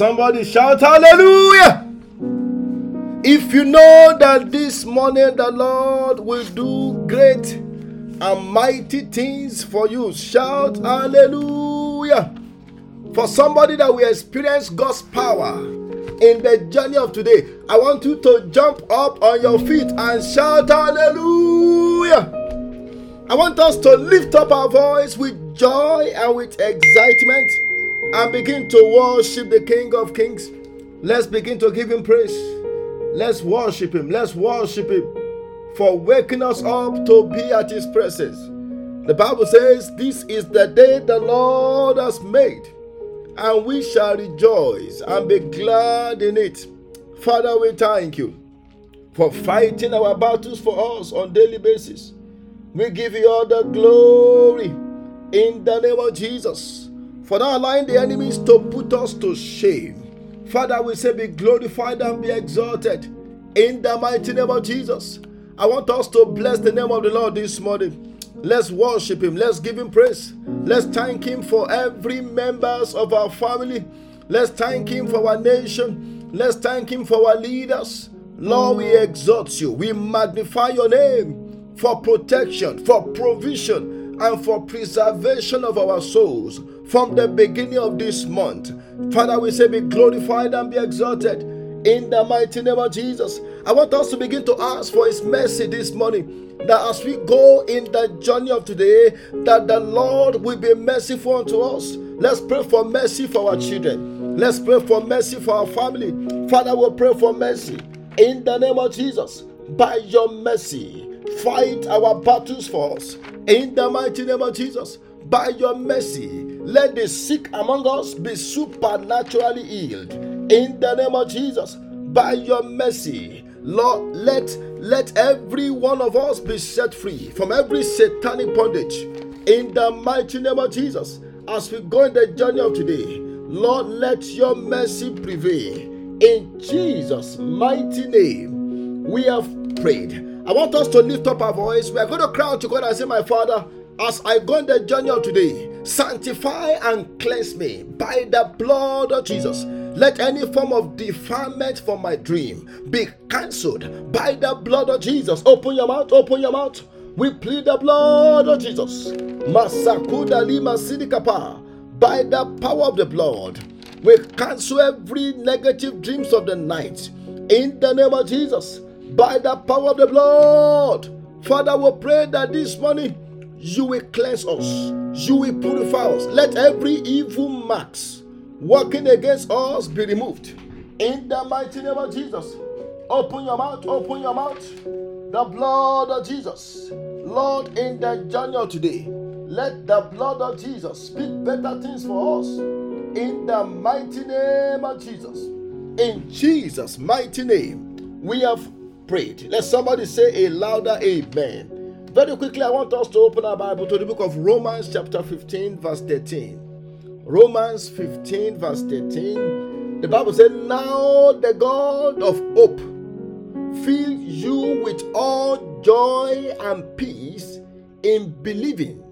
somebody shout hallelujah. If you know that this morning the Lord will do great and mighty things for you, shout hallelujah. For somebody that will experience God's power in the journey of today, I want you to jump up on your feet and shout hallelujah. I want us to lift up our voice with joy and with excitement and begin to worship the King of Kings. Let's begin to give him praise. Let's worship him. Let's worship him for waking us up to be at his presence. The Bible says, This is the day the Lord has made, and we shall rejoice and be glad in it. Father, we thank you for fighting our battles for us on daily basis. We give you all the glory in the name of Jesus for not allowing the enemies to put us to shame. Father, we say, be glorified and be exalted in the mighty name of Jesus. I want us to bless the name of the Lord this morning. Let's worship Him. Let's give Him praise. Let's thank Him for every members of our family. Let's thank Him for our nation. Let's thank Him for our leaders. Lord, we exalt you. We magnify your name for protection, for provision, and for preservation of our souls from the beginning of this month. Father, we say, be glorified and be exalted in the mighty name of Jesus. I want us to begin to ask for His mercy this morning. That as we go in the journey of today, that the Lord will be merciful unto us. Let's pray for mercy for our children. Let's pray for mercy for our family. Father, we'll pray for mercy in the name of Jesus. By your mercy, fight our battles for us in the mighty name of Jesus. By your mercy, let the sick among us be supernaturally healed. In the name of Jesus, by your mercy, Lord, let let every one of us be set free from every satanic bondage. In the mighty name of Jesus, as we go in the journey of today, Lord, let your mercy prevail. In Jesus' mighty name, we have prayed. I want us to lift up our voice. We are going to cry out to God and say, My Father, as I go in the journey of today, sanctify and cleanse me by the blood of Jesus. Let any form of defilement from my dream be cancelled by the blood of Jesus. Open your mouth, open your mouth. We plead the blood of Jesus. Masakuda lima sidikapa. By the power of the blood, we cancel every negative dreams of the night. In the name of Jesus, by the power of the blood. Father, we pray that this morning you will cleanse us, you will purify us. Let every evil marks working against us be removed. In the mighty name of Jesus. Open your mouth, open your mouth. The blood of Jesus. Lord, in the journey today, let the blood of Jesus speak better things for us. In the mighty name of Jesus. In Jesus' mighty name, we have prayed. Let somebody say a louder amen. Very quickly, I want us to open our Bible to the book of Romans, chapter 15, verse 13. Romans 15, verse 13. The Bible said, Now the God of hope fill you with all joy and peace in believing,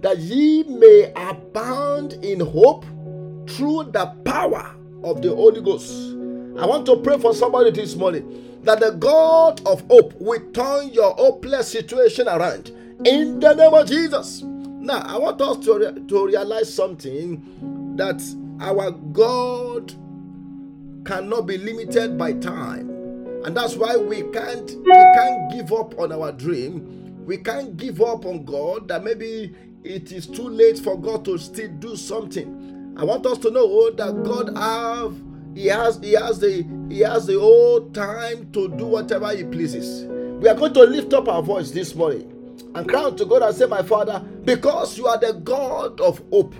that ye may abound in hope through the power of the Holy Ghost. I want to pray for somebody this morning that the God of hope will turn your hopeless situation around in the name of Jesus. Now, I want us to, re- to realize something that our God cannot be limited by time. And that's why we can't we can't give up on our dream. We can't give up on God that maybe it is too late for God to still do something. I want us to know oh, that God have he has he has the he has the whole time to do whatever he pleases. We are going to lift up our voice this morning and cry to God and say, My Father, because you are the God of hope,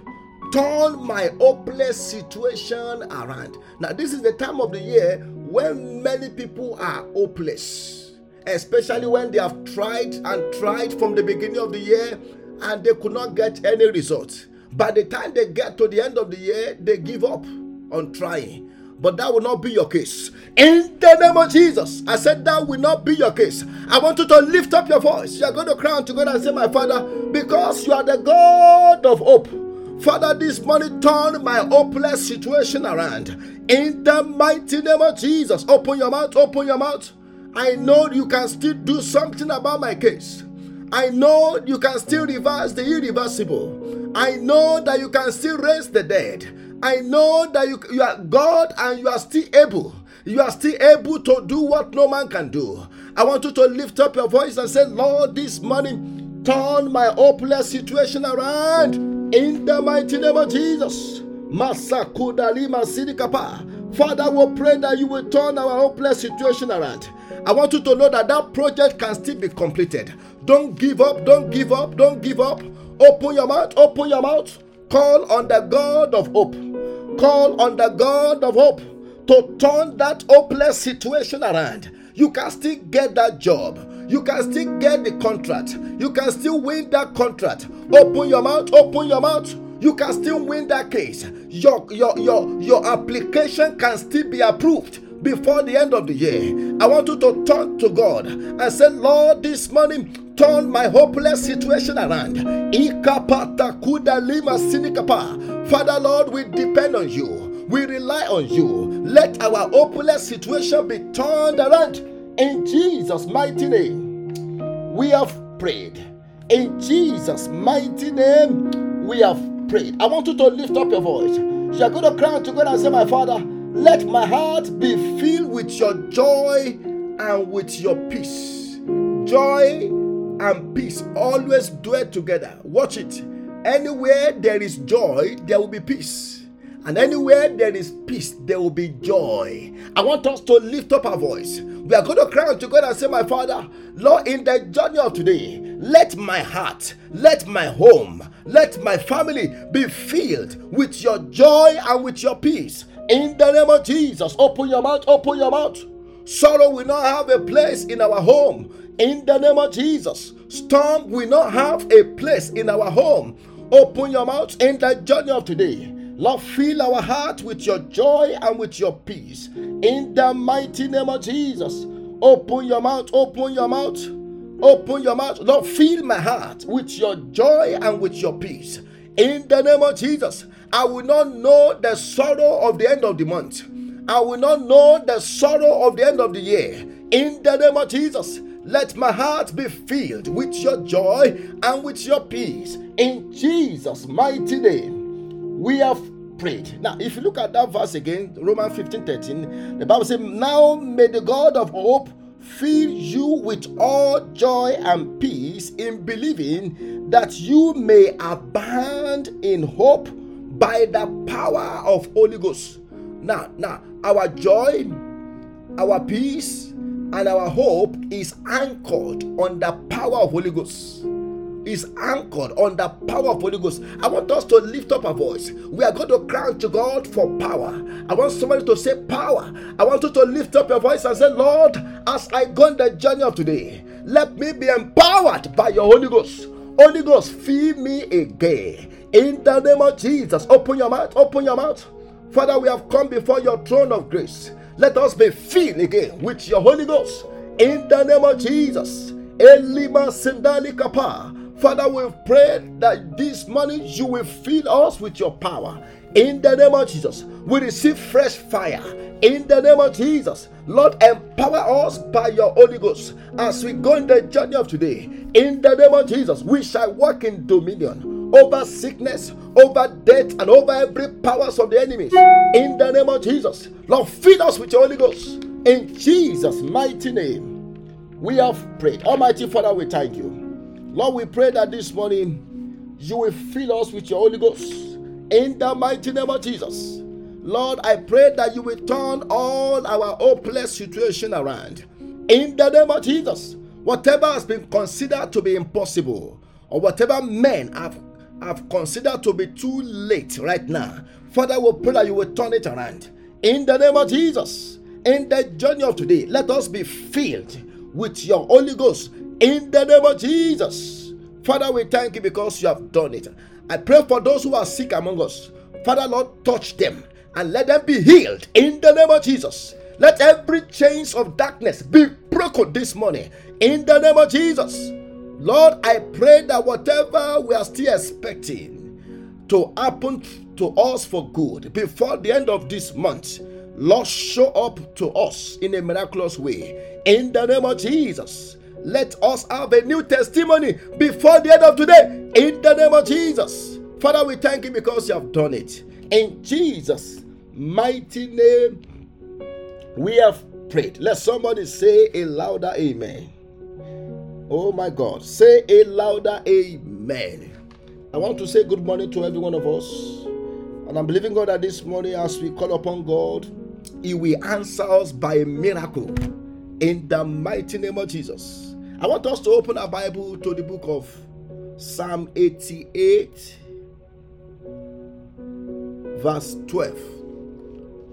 turn my hopeless situation around. Now, this is the time of the year when many people are hopeless, especially when they have tried and tried from the beginning of the year and they could not get any result. By the time they get to the end of the year, they give up. on trying. But that will not be your case. In the name of Jesus, I said that will not be your case. I want you to lift up your voice. You are going to cry to God and say, My Father, because you are the God of hope. Father, this morning turn my hopeless situation around. In the mighty name of Jesus, open your mouth, open your mouth. I know you can still do something about my case. I know you can still reverse the irreversible. I know that you can still raise the dead. I know that you, you are God and you are still able. You are still able to do what no man can do. I want you to lift up your voice and say, Lord, this morning, turn my hopeless situation around in the mighty name of Jesus. Masakudali Masidikapa. Father, we pray that you will turn our hopeless situation around. I want you to know that that project can still be completed. Don't give up, don't give up, don't give up. Open your mouth, open your mouth. Call on the God of hope. Call on the God of hope to turn that hopeless situation around. You can still get that job. You can still get the contract. You can still win that contract. Open your mouth, open your mouth. You can still win that case. Your, your, your, your application can still be approved before the end of the year. I want you to turn to God and say, Lord, this morning, turn my hopeless situation around. Father, Lord, we depend on you. We rely on you. Let our hopeless situation be turned around. In Jesus' mighty name, we have prayed. In Jesus' mighty name, we have prayed. I want you to lift up your voice. You're going to cry to God and say, My Father, let my heart be filled with your joy and with your peace. Joy and peace always dwell together. Watch it. Anywhere there is joy, there will be peace. And anywhere there is peace, there will be joy. I want us to lift up our voice. We are going to cry out to God and say, My Father, Lord, in the journey of today, let my heart, let my home, let my family be filled with your joy and with your peace. In the name of Jesus, open your mouth, open your mouth. Sorrow will not have a place in our home. In the name of Jesus, storm will not have a place in our home. Open your mouth in the journey of today. Lord, fill our heart with your joy and with your peace. In the mighty name of Jesus, open your mouth, open your mouth, open your mouth. Lord, fill my heart with your joy and with your peace. In the name of Jesus, I will not know the sorrow of the end of the month. I will not know the sorrow of the end of the year. In the name of Jesus, let my heart be filled with your joy and with your peace. In Jesus' mighty name, we have prayed. Now, if you look at that verse again, Romans 15 13, the Bible says, Now may the God of hope fill you with all joy and peace in believing that you may abound in hope by the power of Holy Ghost. Now, now, our joy, our peace, and our hope is anchored on the power of Holy Ghost. Is anchored on the power of Holy Ghost. I want us to lift up our voice. We are going to cry to God for power. I want somebody to say power. I want you to lift up your voice and say, Lord, as I go on the journey of today, let me be empowered by your Holy Ghost. Holy Ghost, feed me again. In the name of Jesus, open your mouth, open your mouth. Father, we have come before your throne of grace. Let us be filled again with your Holy Ghost. In the name of Jesus. Elima Sindali Kapa. Father, we pray that this morning you will fill us with your power. In the name of Jesus, we receive fresh fire. In the name of Jesus, Lord, empower us by your Holy Ghost as we go in the journey of today. In the name of Jesus, we shall walk in dominion over sickness, over death, and over every powers of the enemies. In the name of Jesus, Lord, feed us with your Holy Ghost. In Jesus' mighty name, we have prayed. Almighty Father, we thank you. Lord, we pray that this morning you will fill us with your Holy Ghost. In the mighty name of Jesus. Lord, I pray that you will turn all our hopeless situation around. In the name of Jesus, whatever has been considered to be impossible, or whatever men have have considered to be too late right now. Father, we pray that you will turn it around. In the name of Jesus, in the journey of today, let us be filled with your Holy Ghost. In the name of Jesus. Father, we thank you because you have done it. I pray for those who are sick among us. Father, Lord, touch them and let them be healed in the name of Jesus. Let every chains of darkness be broken this morning in the name of Jesus. Lord, I pray that whatever we are still expecting to happen to us for good before the end of this month, Lord, show up to us in a miraculous way. In the name of Jesus, let us have a new testimony before the end of today. In the name of Jesus. Father, we thank you because you have done it. In Jesus' mighty name, we have prayed. Let somebody say a louder amen. Oh my God. Say a louder amen. I want to say good morning to every one of us. And I'm believing God that this morning, as we call upon God, He will answer us by a miracle in the mighty name of Jesus. I want us to open our Bible to the book of Psalm 88, verse 12.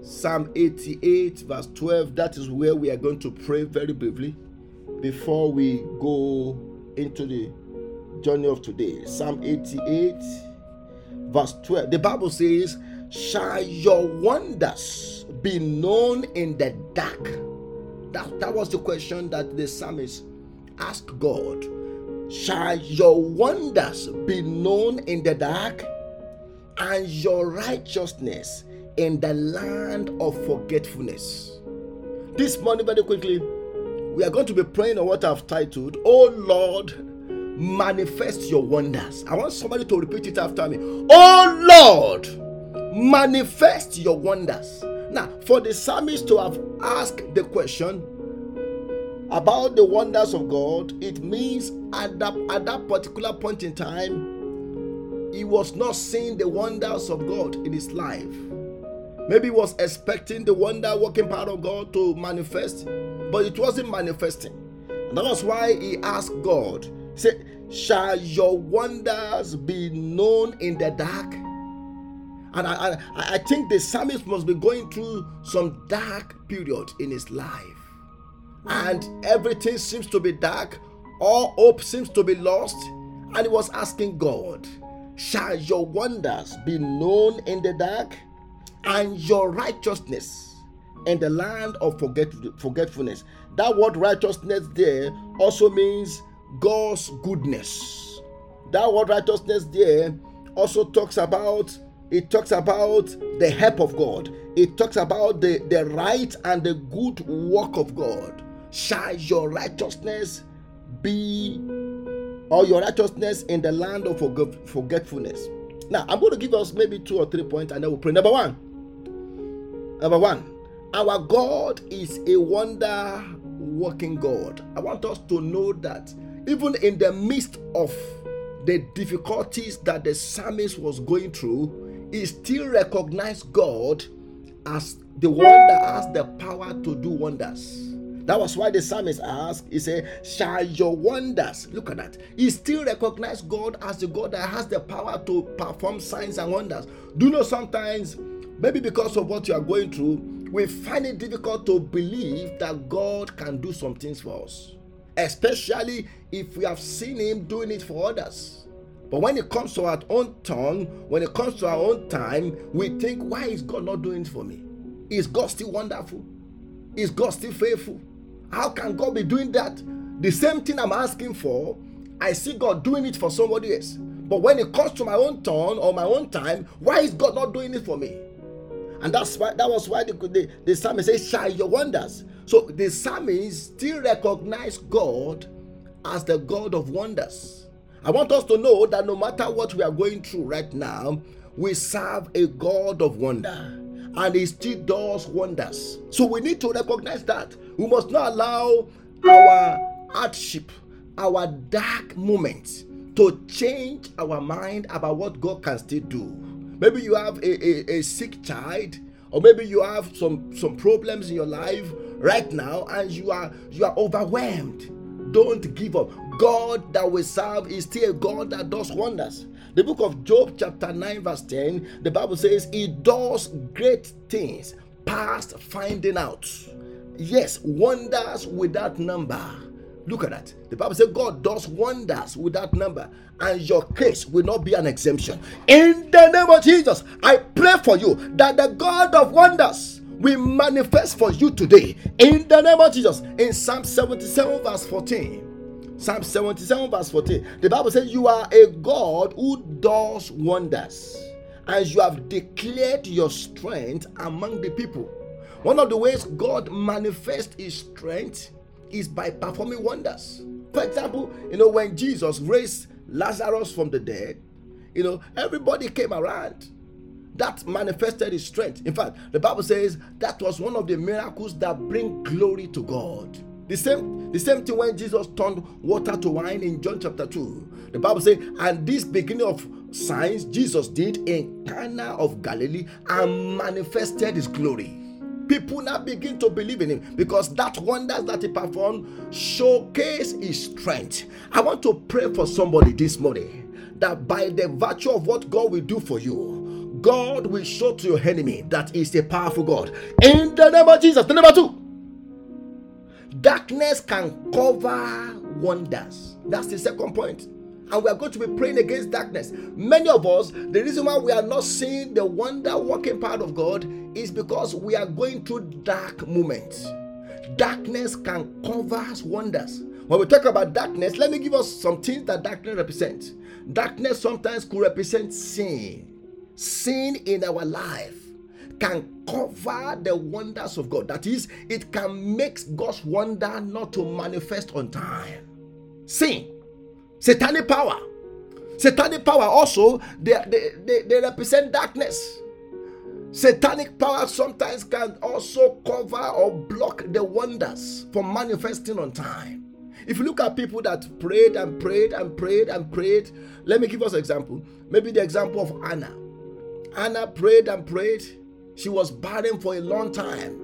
Psalm 88, verse 12. That is where we are going to pray very briefly before we go into the journey of today. Psalm 88, verse 12. The Bible says, Shall your wonders be known in the dark? That, that was the question that the psalmist asked God. Shall your wonders be known in the dark? And your righteousness in the land of forgetfulness. This morning, very quickly, we are going to be praying on what I've titled, Oh Lord, manifest your wonders. I want somebody to repeat it after me. Oh Lord, manifest your wonders. Now, for the psalmist to have asked the question about the wonders of God, it means at that, at that particular point in time, he was not seeing the wonders of God in his life. Maybe was expecting the wonder working power of God to manifest but it wasn't manifesting. And that was why he asked God, say, Shall your wonders be known in the dark? And I, I, I think the psalmist must be going through some dark period in his life. And everything seems to be dark, all hope seems to be lost. And he was asking God, Shall your wonders be known in the dark? And your righteousness in the land of forget, forgetfulness. That word righteousness there also means God's goodness. That word righteousness there also talks about it talks about the help of God. It talks about the, the right and the good work of God. Shall your righteousness be or your righteousness in the land of forgetfulness? Now, I'm going to give us maybe two or three points and then we'll pray. Number one. Number one our God is a wonder working God. I want us to know that even in the midst of the difficulties that the psalmist was going through, he still recognized God as the one that has the power to do wonders. That was why the psalmist asked, he said, Shall your wonders, look at that. He still recognized God as the God that has the power to perform signs and wonders. Do you know sometimes, maybe because of what you are going through, we find it difficult to believe that God can do some things for us, especially if we have seen Him doing it for others. But when it comes to our own tongue, when it comes to our own time, we think, why is God not doing it for me? Is God still wonderful? Is God still faithful? How can God be doing that? The same thing I'm asking for, I see God doing it for somebody else. But when it comes to my own turn or my own time, why is God not doing it for me? And that's why that was why the, the, the psalmist says, Shall your wonders. So the psalmist still recognize God as the God of wonders. I want us to know that no matter what we are going through right now, we serve a God of wonder and he still does wonders. So we need to recognize that. We must not allow our hardship, our dark moments to change our mind about what God can still do. Maybe you have a, a, a sick child, or maybe you have some, some problems in your life right now and you are you are overwhelmed. Don't give up. God that we serve is still a God that does wonders. The book of Job, chapter 9, verse 10, the Bible says, He does great things past finding out. Yes, wonders without number. Look at that. The Bible says God does wonders with that number, and your case will not be an exemption. In the name of Jesus, I pray for you that the God of wonders will manifest for you today. In the name of Jesus, in Psalm 77, verse 14. Psalm 77, verse 14. The Bible says, You are a God who does wonders, as you have declared your strength among the people. One of the ways God manifests his strength is by performing wonders. For example, you know, when Jesus raised Lazarus from the dead, you know, everybody came around. That manifested his strength. In fact, the Bible says that was one of the miracles that bring glory to God. The same, the same thing when Jesus turned water to wine in John chapter 2. The Bible says, and this beginning of signs Jesus did in Cana of Galilee and manifested his glory people now begin to believe in him because that wonders that he performed showcase his strength. I want to pray for somebody this morning that by the virtue of what God will do for you, God will show to your enemy that is a powerful God. In the name of Jesus. The number two, darkness can cover wonders. That's the second point and we are going to be praying against darkness. Many of us, the reason why we are not seeing the wonder working part of God is because we are going through dark moments. Darkness can cover wonders. When we talk about darkness, let me give us some things that darkness represents. Darkness sometimes could represent sin. Sin in our life can cover the wonders of God. That is, it can make God's wonder not to manifest on time. Sin satanic power. Satanic power also they, they, they, they represent darkness. Satanic power sometimes can also cover or block the wonders from manifesting on time. If you look at people that prayed and prayed and prayed and prayed let me give us an example. Maybe the example of anna. Anna prayed and prayed. She was barren for a long time.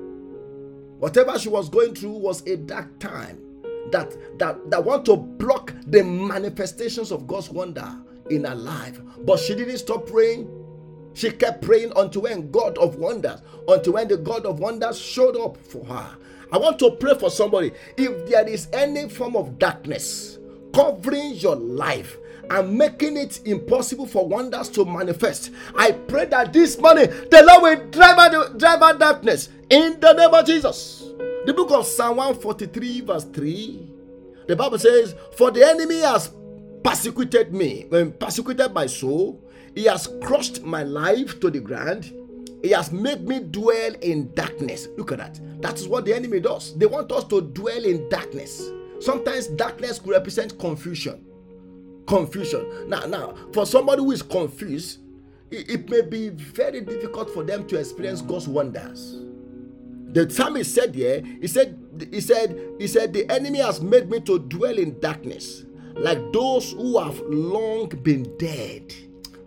Whatever she was going through was a dark time that that that want to block the manifestations of God's wonder in her life. But she didn't stop praying. She kept praying until when God of wonders, until when the God of wonders showed up for her. I want to pray for somebody. If there is any form of darkness covering your life, and making it impossible for wonders to manifest. I pray that this morning the Lord will drive out, drive out darkness in the name of Jesus. The book of Psalm 143, verse 3, the Bible says, For the enemy has persecuted me, when persecuted my soul, he has crushed my life to the ground. He has made me dwell in darkness. Look at that. That is what the enemy does. They want us to dwell in darkness. Sometimes darkness could represent confusion. Confusion. Now, now, for somebody who is confused, it, it may be very difficult for them to experience God's wonders the psalmist said here, he said, he said, he said, the enemy has made me to dwell in darkness, like those who have long been dead.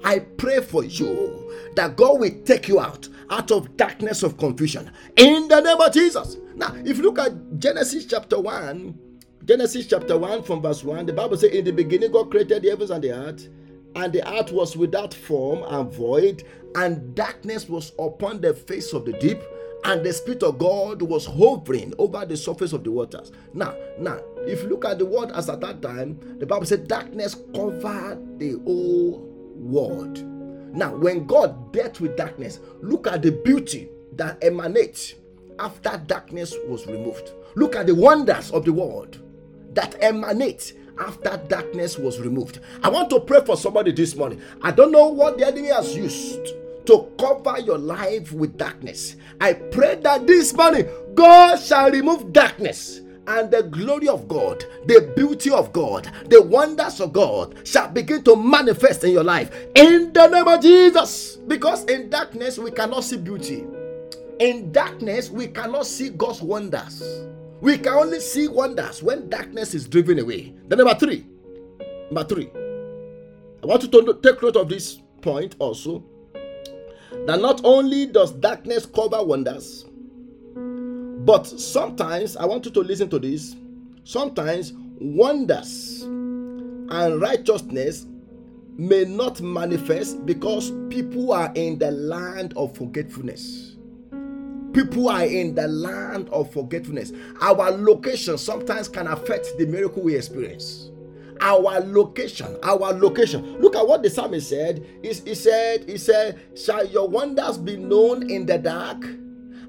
I pray for you that God will take you out out of darkness of confusion in the name of Jesus. Now, if you look at Genesis chapter 1, Genesis chapter 1 from verse 1, the Bible says, In the beginning, God created the heavens and the earth, and the earth was without form and void, and darkness was upon the face of the deep and the spirit of god was hovering over the surface of the waters. Now now if you look at the word as at that time the bible said darkness covered the whole world. Now when god dealt with darkness look at the beauty that emanates after darkness was removed. Look at the wonders of the world that emanate after darkness was removed. I want to pray for somebody this morning. I don't know what the enemy has used to cover your life with darkness. I pray that this morning God shall remove darkness and the glory of God, the beauty of God, the wonders of God shall begin to manifest in your life in the name of Jesus. Because in darkness we cannot see beauty, in darkness we cannot see God's wonders. We can only see wonders when darkness is driven away. The number three, number three, I want you to take note of this point also that not only does darkness cover wonders, but sometimes, I want you to listen to this, sometimes wonders and righteousness may not manifest because people are in the land of forgetfulness. People are in the land of forgetfulness. Our location sometimes can affect the miracle we experience. Our location, our location. Look at what the psalmist said. He, he said, He said, Shall your wonders be known in the dark?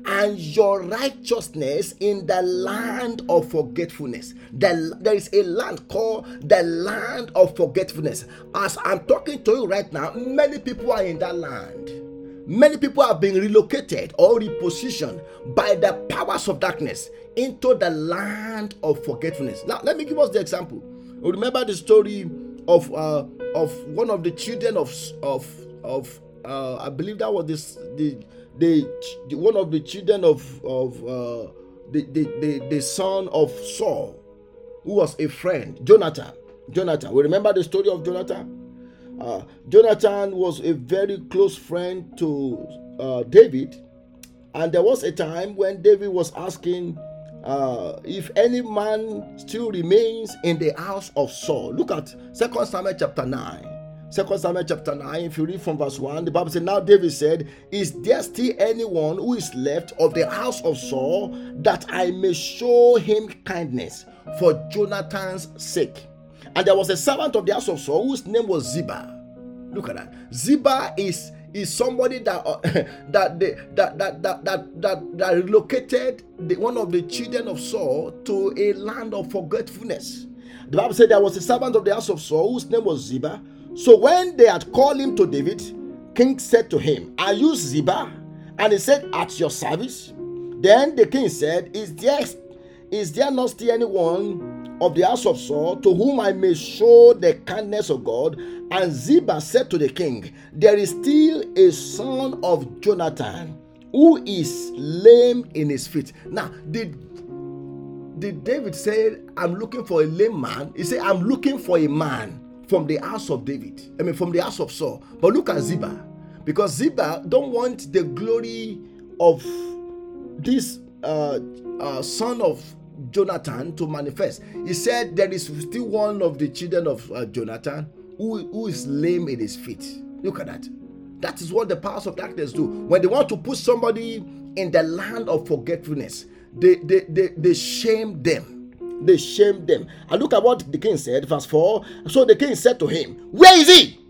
and your righteousness in the land of forgetfulness. The, there is a land called the land of forgetfulness. As I'm talking to you right now, many people are in that land. Many people have been relocated or repositioned by the powers of darkness into the land of forgetfulness. Now, let me give us the example. Remember the story of uh, of one of the children of of of uh, I believe that was this the the, the one of the children of of uh, the, the the the son of Saul, who was a friend, Jonathan. Jonathan. We remember the story of Jonathan. Uh, Jonathan was a very close friend to uh, David, and there was a time when David was asking uh, if any man still remains in the house of Saul. Look at Second Samuel chapter 9. Second Samuel chapter 9, if you read from verse 1, the Bible says, Now David said, Is there still anyone who is left of the house of Saul that I may show him kindness for Jonathan's sake? And there was a servant of the house of Saul whose name was Ziba. Look at that. Ziba is is somebody that uh, that, they, that, that that that that that relocated the, one of the children of Saul to a land of forgetfulness. The Bible said there was a servant of the house of Saul whose name was Ziba. So when they had called him to David, King said to him, "Are you Ziba?" And he said, "At your service." Then the king said, "Is there is there not still anyone of the house of Saul, to whom I may show the kindness of God. And Ziba said to the king, There is still a son of Jonathan who is lame in his feet. Now, did did David say, I'm looking for a lame man? He said, I'm looking for a man from the house of David. I mean, from the house of Saul. But look at Ziba. Because Ziba don't want the glory of this uh, uh, son of Jonathan to manifest. He said there is still one of the children of uh, Jonathan who, who is lame in his feet. Look at that. That is what the powers of darkness do. When they want to put somebody in the land of forgetfulness, they, they, they, they shame them. They shame them. And look at what the king said, verse 4. So the king said to him, Where is he?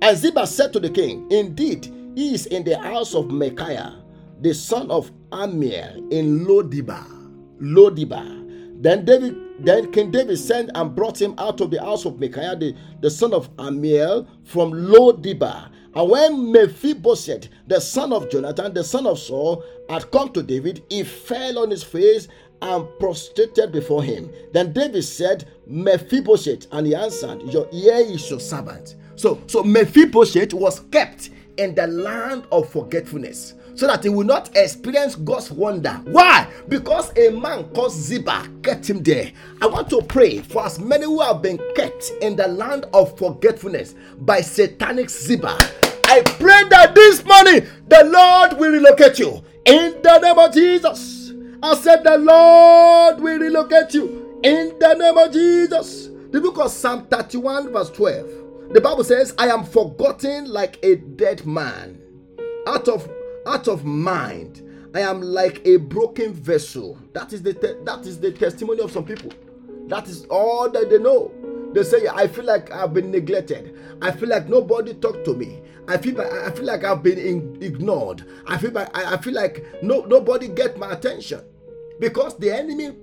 And Ziba said to the king, Indeed, he is in the house of Micaiah, the son of Amiel in Lo Debar. Lo Debar. Then David, then King David sent and brought him out of the house of Micaiah, the, the son of Amiel, from Lo Debar. And when Mephibosheth, the son of Jonathan, the son of Saul, had come to David, he fell on his face and prostrated before him. Then David said, Mephibosheth, and he answered, Your ear is your servant. So, so Mephibosheth was kept in the land of forgetfulness so that he will not experience God's wonder. Why? Because a man called Ziba kept him there. I want to pray for as many who have been kept in the land of forgetfulness by satanic Ziba. I pray that this morning the Lord will relocate you in the name of Jesus. I said, The Lord will relocate you in the name of Jesus. The book of Psalm 31, verse 12. The Bible says, I am forgotten like a dead man. Out of out of mind. I am like a broken vessel. That is the te- that is the testimony of some people. That is all that they know. They say, I feel like I've been neglected. I feel like nobody talked to me. I feel like I feel like I've been in, ignored. I feel like I, feel like no nobody get my attention because the enemy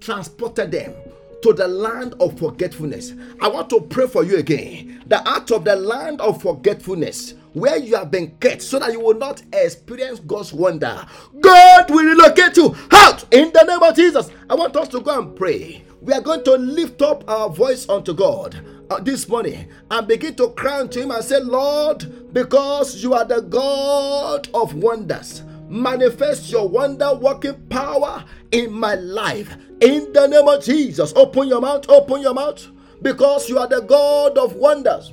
transported them to the land of forgetfulness. I want to pray for you again. The out of the land of forgetfulness where you have been kept so that you will not experience God's wonder. God will relocate you out in the name of Jesus. I want us to go and pray. We are going to lift up our voice unto God. Uh, this morning and begin to cry unto him and say, Lord, because you are the God of wonders, manifest your wonder working power in my life. In the name of Jesus, open your mouth, open your mouth, because you are the God of wonders.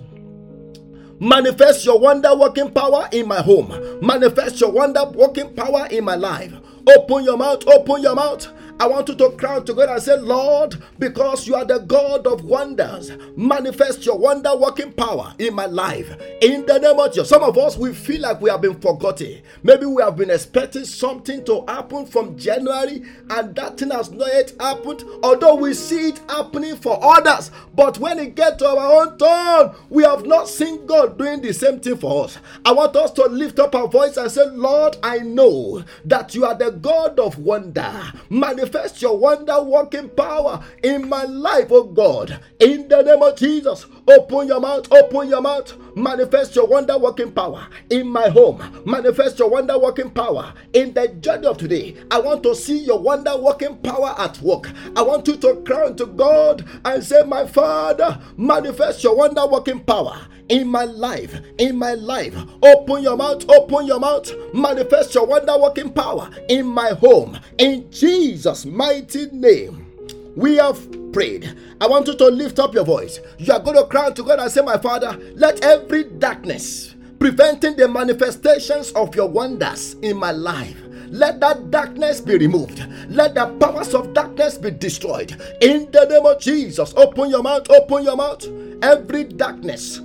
Manifest your wonder working power in my home. Manifest your wonder working power in my life. Open your mouth, open your mouth, I want you to cry to God and say, Lord, because you are the God of wonders, manifest your wonder working power in my life. In the name of Jesus. Some of us, we feel like we have been forgotten. Maybe we have been expecting something to happen from January and that thing has not yet happened. Although we see it happening for others, but when it gets to our own turn, we have not seen God doing the same thing for us. I want us to lift up our voice and say, Lord, I know that you are the God of wonder. Manifest your wonder working power in my life, oh God. In the name of Jesus, open your mouth, open your mouth. Manifest your wonder working power in my home. Manifest your wonder working power in the journey of today. I want to see your wonder working power at work. I want you to cry to God and say, My Father, manifest your wonder working power in my life, in my life. Open your mouth, open your mouth, manifest your wonder working power in my home. In Jesus' mighty name, we have prayed. I want you to lift up your voice. You are going to cry to God and say, My Father, let every darkness preventing the manifestations of your wonders in my life let that darkness be removed. Let the powers of darkness be destroyed. In the name of Jesus, open your mouth, open your mouth. Every darkness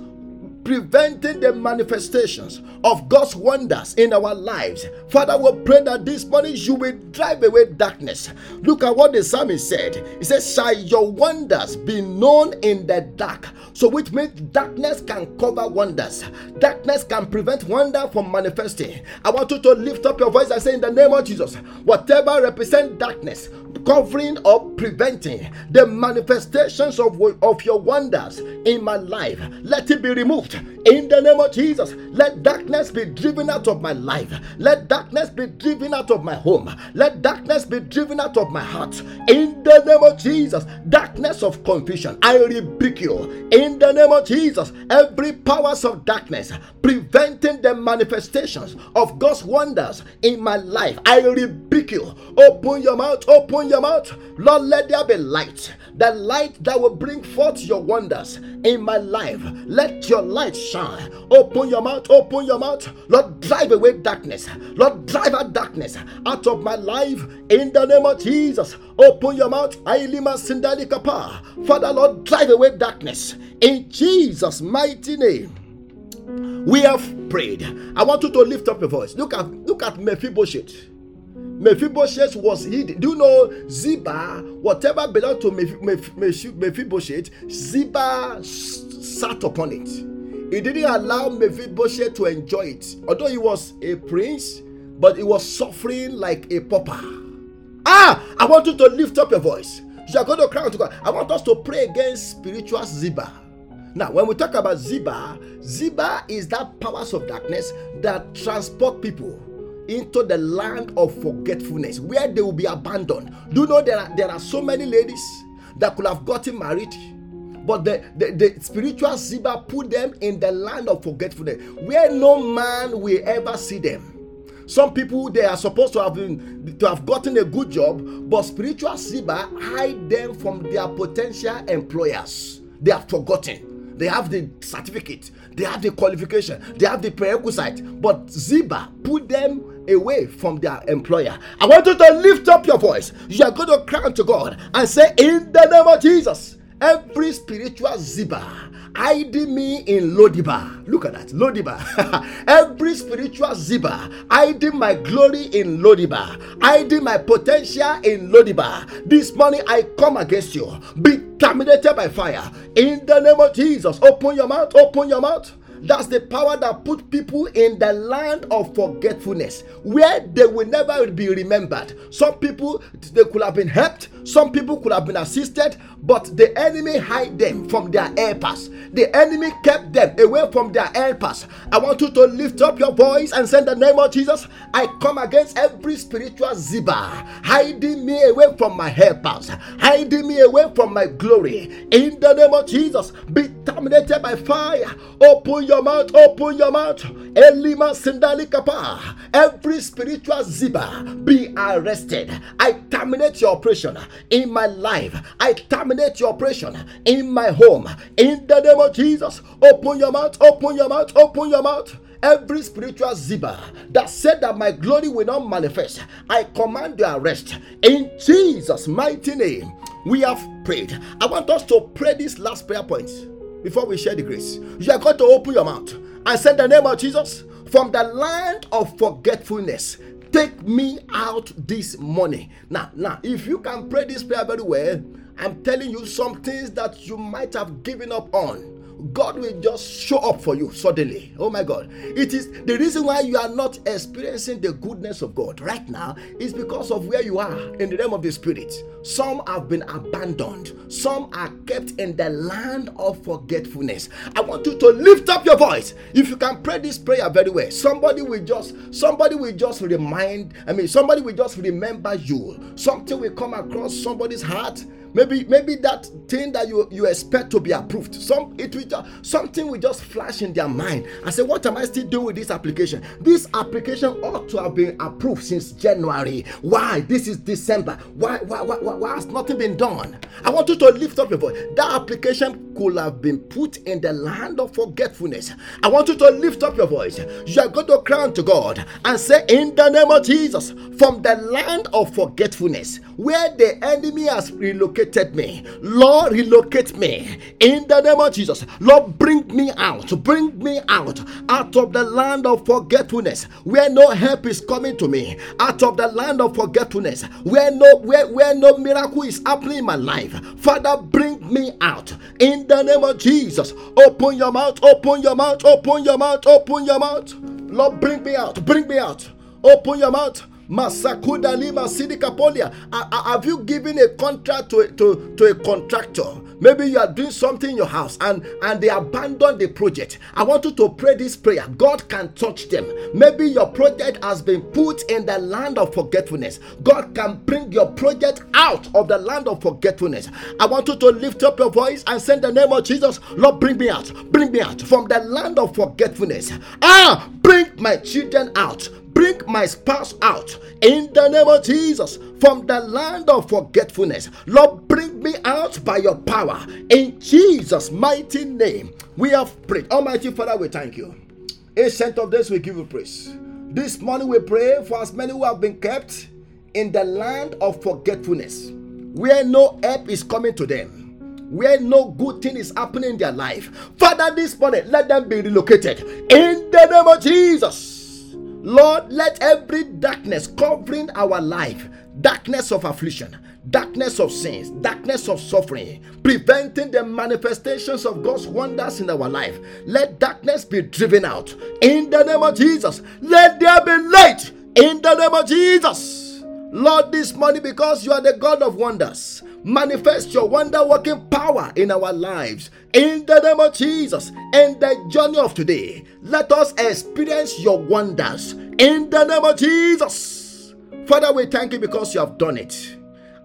preventing the manifestations of God's wonders in our lives. Father, we pray that this morning you will drive away darkness. Look at what the psalmist said. He says, Shall your wonders be known in the dark? So, which means darkness can cover wonders, darkness can prevent wonder from manifesting. I want you to lift up your voice and say, In the name of Jesus, whatever represent darkness, covering or preventing the manifestations of, of your wonders in my life, let it be removed in the name of Jesus. Let darkness be driven out of my life. Let darkness be driven out of my home. Let darkness be driven out of my heart. In the name of Jesus. Darkness of confusion. I rebuke you. In the name of Jesus. Every powers of darkness preventing the manifestations of God's wonders in my life. I rebuke you. Open your mouth. Open your mouth. Lord, let there be light. The light that will bring forth your wonders in my life. Let your light shine. Open your mouth, open your mouth. Lord, drive away darkness. Lord, drive out darkness out of my life in the name of Jesus. Open your mouth. Father, Lord, drive away darkness in Jesus' mighty name. We have prayed. I want you to lift up your voice. Look at look at Mephibosheth. Mephibosheth was hid. Do you know Ziba? Whatever belonged to Mephibosheth, Ziba sat upon it. He didn't allow Mephibosheth to enjoy it. Although he was a prince, but he was suffering like a pauper. Ah, I want you to lift up your voice. You are going to cry to God. I want us to pray against spiritual Ziba. Now, when we talk about Ziba, Ziba is that powers of darkness that transport people into the land of forgetfulness where they will be abandoned. Do you know there are, there are so many ladies that could have gotten married? But the, the, the spiritual Ziba put them in the land of forgetfulness where no man will ever see them. Some people they are supposed to have been to have gotten a good job, but spiritual Ziba hide them from their potential employers. They are forgotten. They have the certificate, they have the qualification, they have the prerequisite, but Ziba put them away from their employer. I want you to lift up your voice. You are going to cry to God and say, In the name of Jesus, every spiritual Ziba hiding me in Lo Debar. Look at that, Lo Debar. every spiritual Ziba hiding my glory in Lo Debar, hiding my potential in Lo Debar. This morning I come against you. Be terminated by fire. In the name of Jesus, open your mouth, open your mouth. That's the power that put people in the land of forgetfulness where they will never be remembered. Some people they could have been helped, some people could have been assisted, but the enemy hide them from their helpers. The enemy kept them away from their helpers. I want you to lift up your voice and say the name of Jesus. I come against every spiritual ziba hiding me away from my helpers, hiding me away from my glory. In the name of Jesus, be terminated by fire. Open your mouth, open your mouth. Elima Sindali Kapa. Every spiritual ziba be arrested. I terminate your operation in my life. I terminate your operation in my home. In the name of Jesus, open your mouth, open your mouth, open your mouth. Every spiritual ziba that said that my glory will not manifest, I command your arrest in Jesus' mighty name. We have prayed. I want us to pray this last prayer point before we share the grace. You are going to open your mouth and say the name of Jesus from the land of forgetfulness. Take me out this morning. Now, now, if you can pray this prayer very well, I'm telling you some things that you might have given up on God will just show up for you suddenly. Oh my God. It is the reason why you are not experiencing the goodness of God right now is because of where you are in the realm of the spirit. Some have been abandoned, some are kept in the land of forgetfulness. I want you to lift up your voice. If you can pray this prayer very well, somebody will just somebody will just remind, I mean, somebody will just remember you. Something will come across somebody's heart maybe maybe that thing that you you expect to be approved. Some it will something will just flash in their mind. And say what am i still doing with this application? This application ought to have been approved since january. Why? This is december. Why why why, why, why has nothing been done? I want you to lift up your voice. That application could have been put in the land of forgetfulness i want you to lift up your voice you are going to cry to god and say in the name of jesus from the land of forgetfulness where the enemy has relocated me. Lord, relocate me in the name of Jesus. Lord, bring me out, bring me out, out of the land of forgetfulness where no help is coming to me, out of the land of forgetfulness where no where, where no miracle is happening in my life. Father, bring me out in the name of Jesus. Open your mouth, open your mouth, open your mouth, open your mouth. Lord, bring me out, bring me out. Open your mouth. Masakuda Lima Sidikapolia. Have you given a contract to, to, to a contractor? Maybe you are doing something in your house and, and they abandon the project. I want you to pray this prayer. God can touch them. Maybe your project has been put in the land of forgetfulness. God can bring your project out of the land of forgetfulness. I want you to lift up your voice and send the name of Jesus. Lord, bring me out. Bring me out from the land of forgetfulness. Ah, bring my children out Bring my spouse out in the name of Jesus from the land of forgetfulness. Lord, me out by your power in Jesus' mighty name. We have prayed. Almighty Father, we thank you. Ancient of this, we give you praise. This morning we pray for as many who have been kept in the land of forgetfulness, where no help is coming to them where no good thing is happening in their life. Father, this morning, let them be relocated in the name of Jesus. Lord, let every darkness covering our life, darkness of affliction, darkness of sins, darkness of suffering, preventing the manifestations of God's wonders in our life, let darkness be driven out. In the name of Jesus, let there be light. In the name of Jesus. Lord, this morning, because you are the God of wonders, manifest your wonder working power in our lives. In the name of Jesus, in the journey of today, let us experience your wonders. In the name of Jesus. Father, we thank you because you have done it.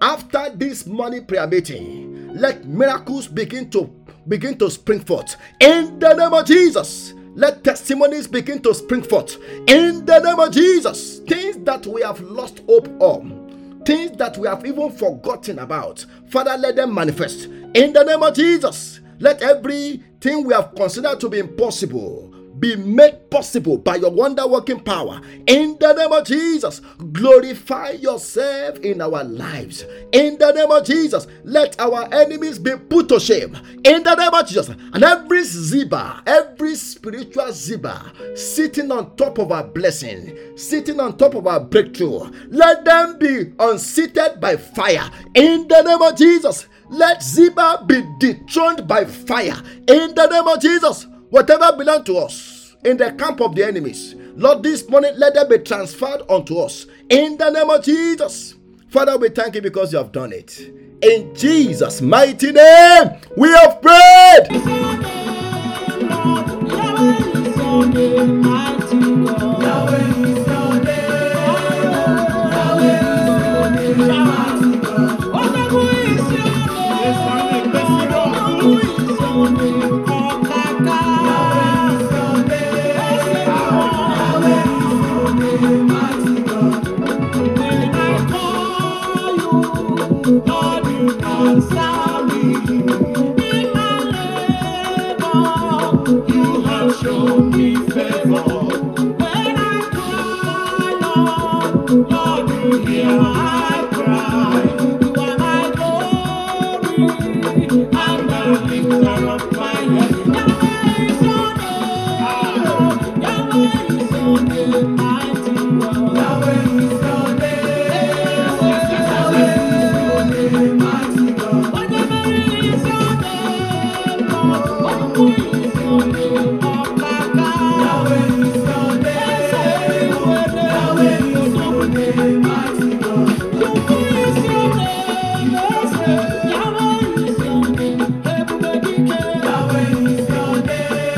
After this morning prayer meeting, let miracles begin to begin to spring forth. In the name of Jesus. Let testimonies begin to spring forth in the name of Jesus. Things that we have lost hope on, things that we have even forgotten about. Father, let them manifest in the name of Jesus. Let everything we have considered to be impossible be made possible by your wonder working power. In the name of Jesus, glorify yourself in our lives. In the name of Jesus, let our enemies be put to shame. In the name of Jesus, and every ziba, every spiritual ziba sitting on top of our blessing, sitting on top of our breakthrough, let them be unseated by fire. In the name of Jesus, let Ziba be dethroned by fire. In the name of Jesus. Whatever belong to us in the camp of the enemies, Lord, this morning let them be transferred unto us in the name of Jesus. Father, we thank you because you have done it. In Jesus' mighty name, we have prayed. Yahweh is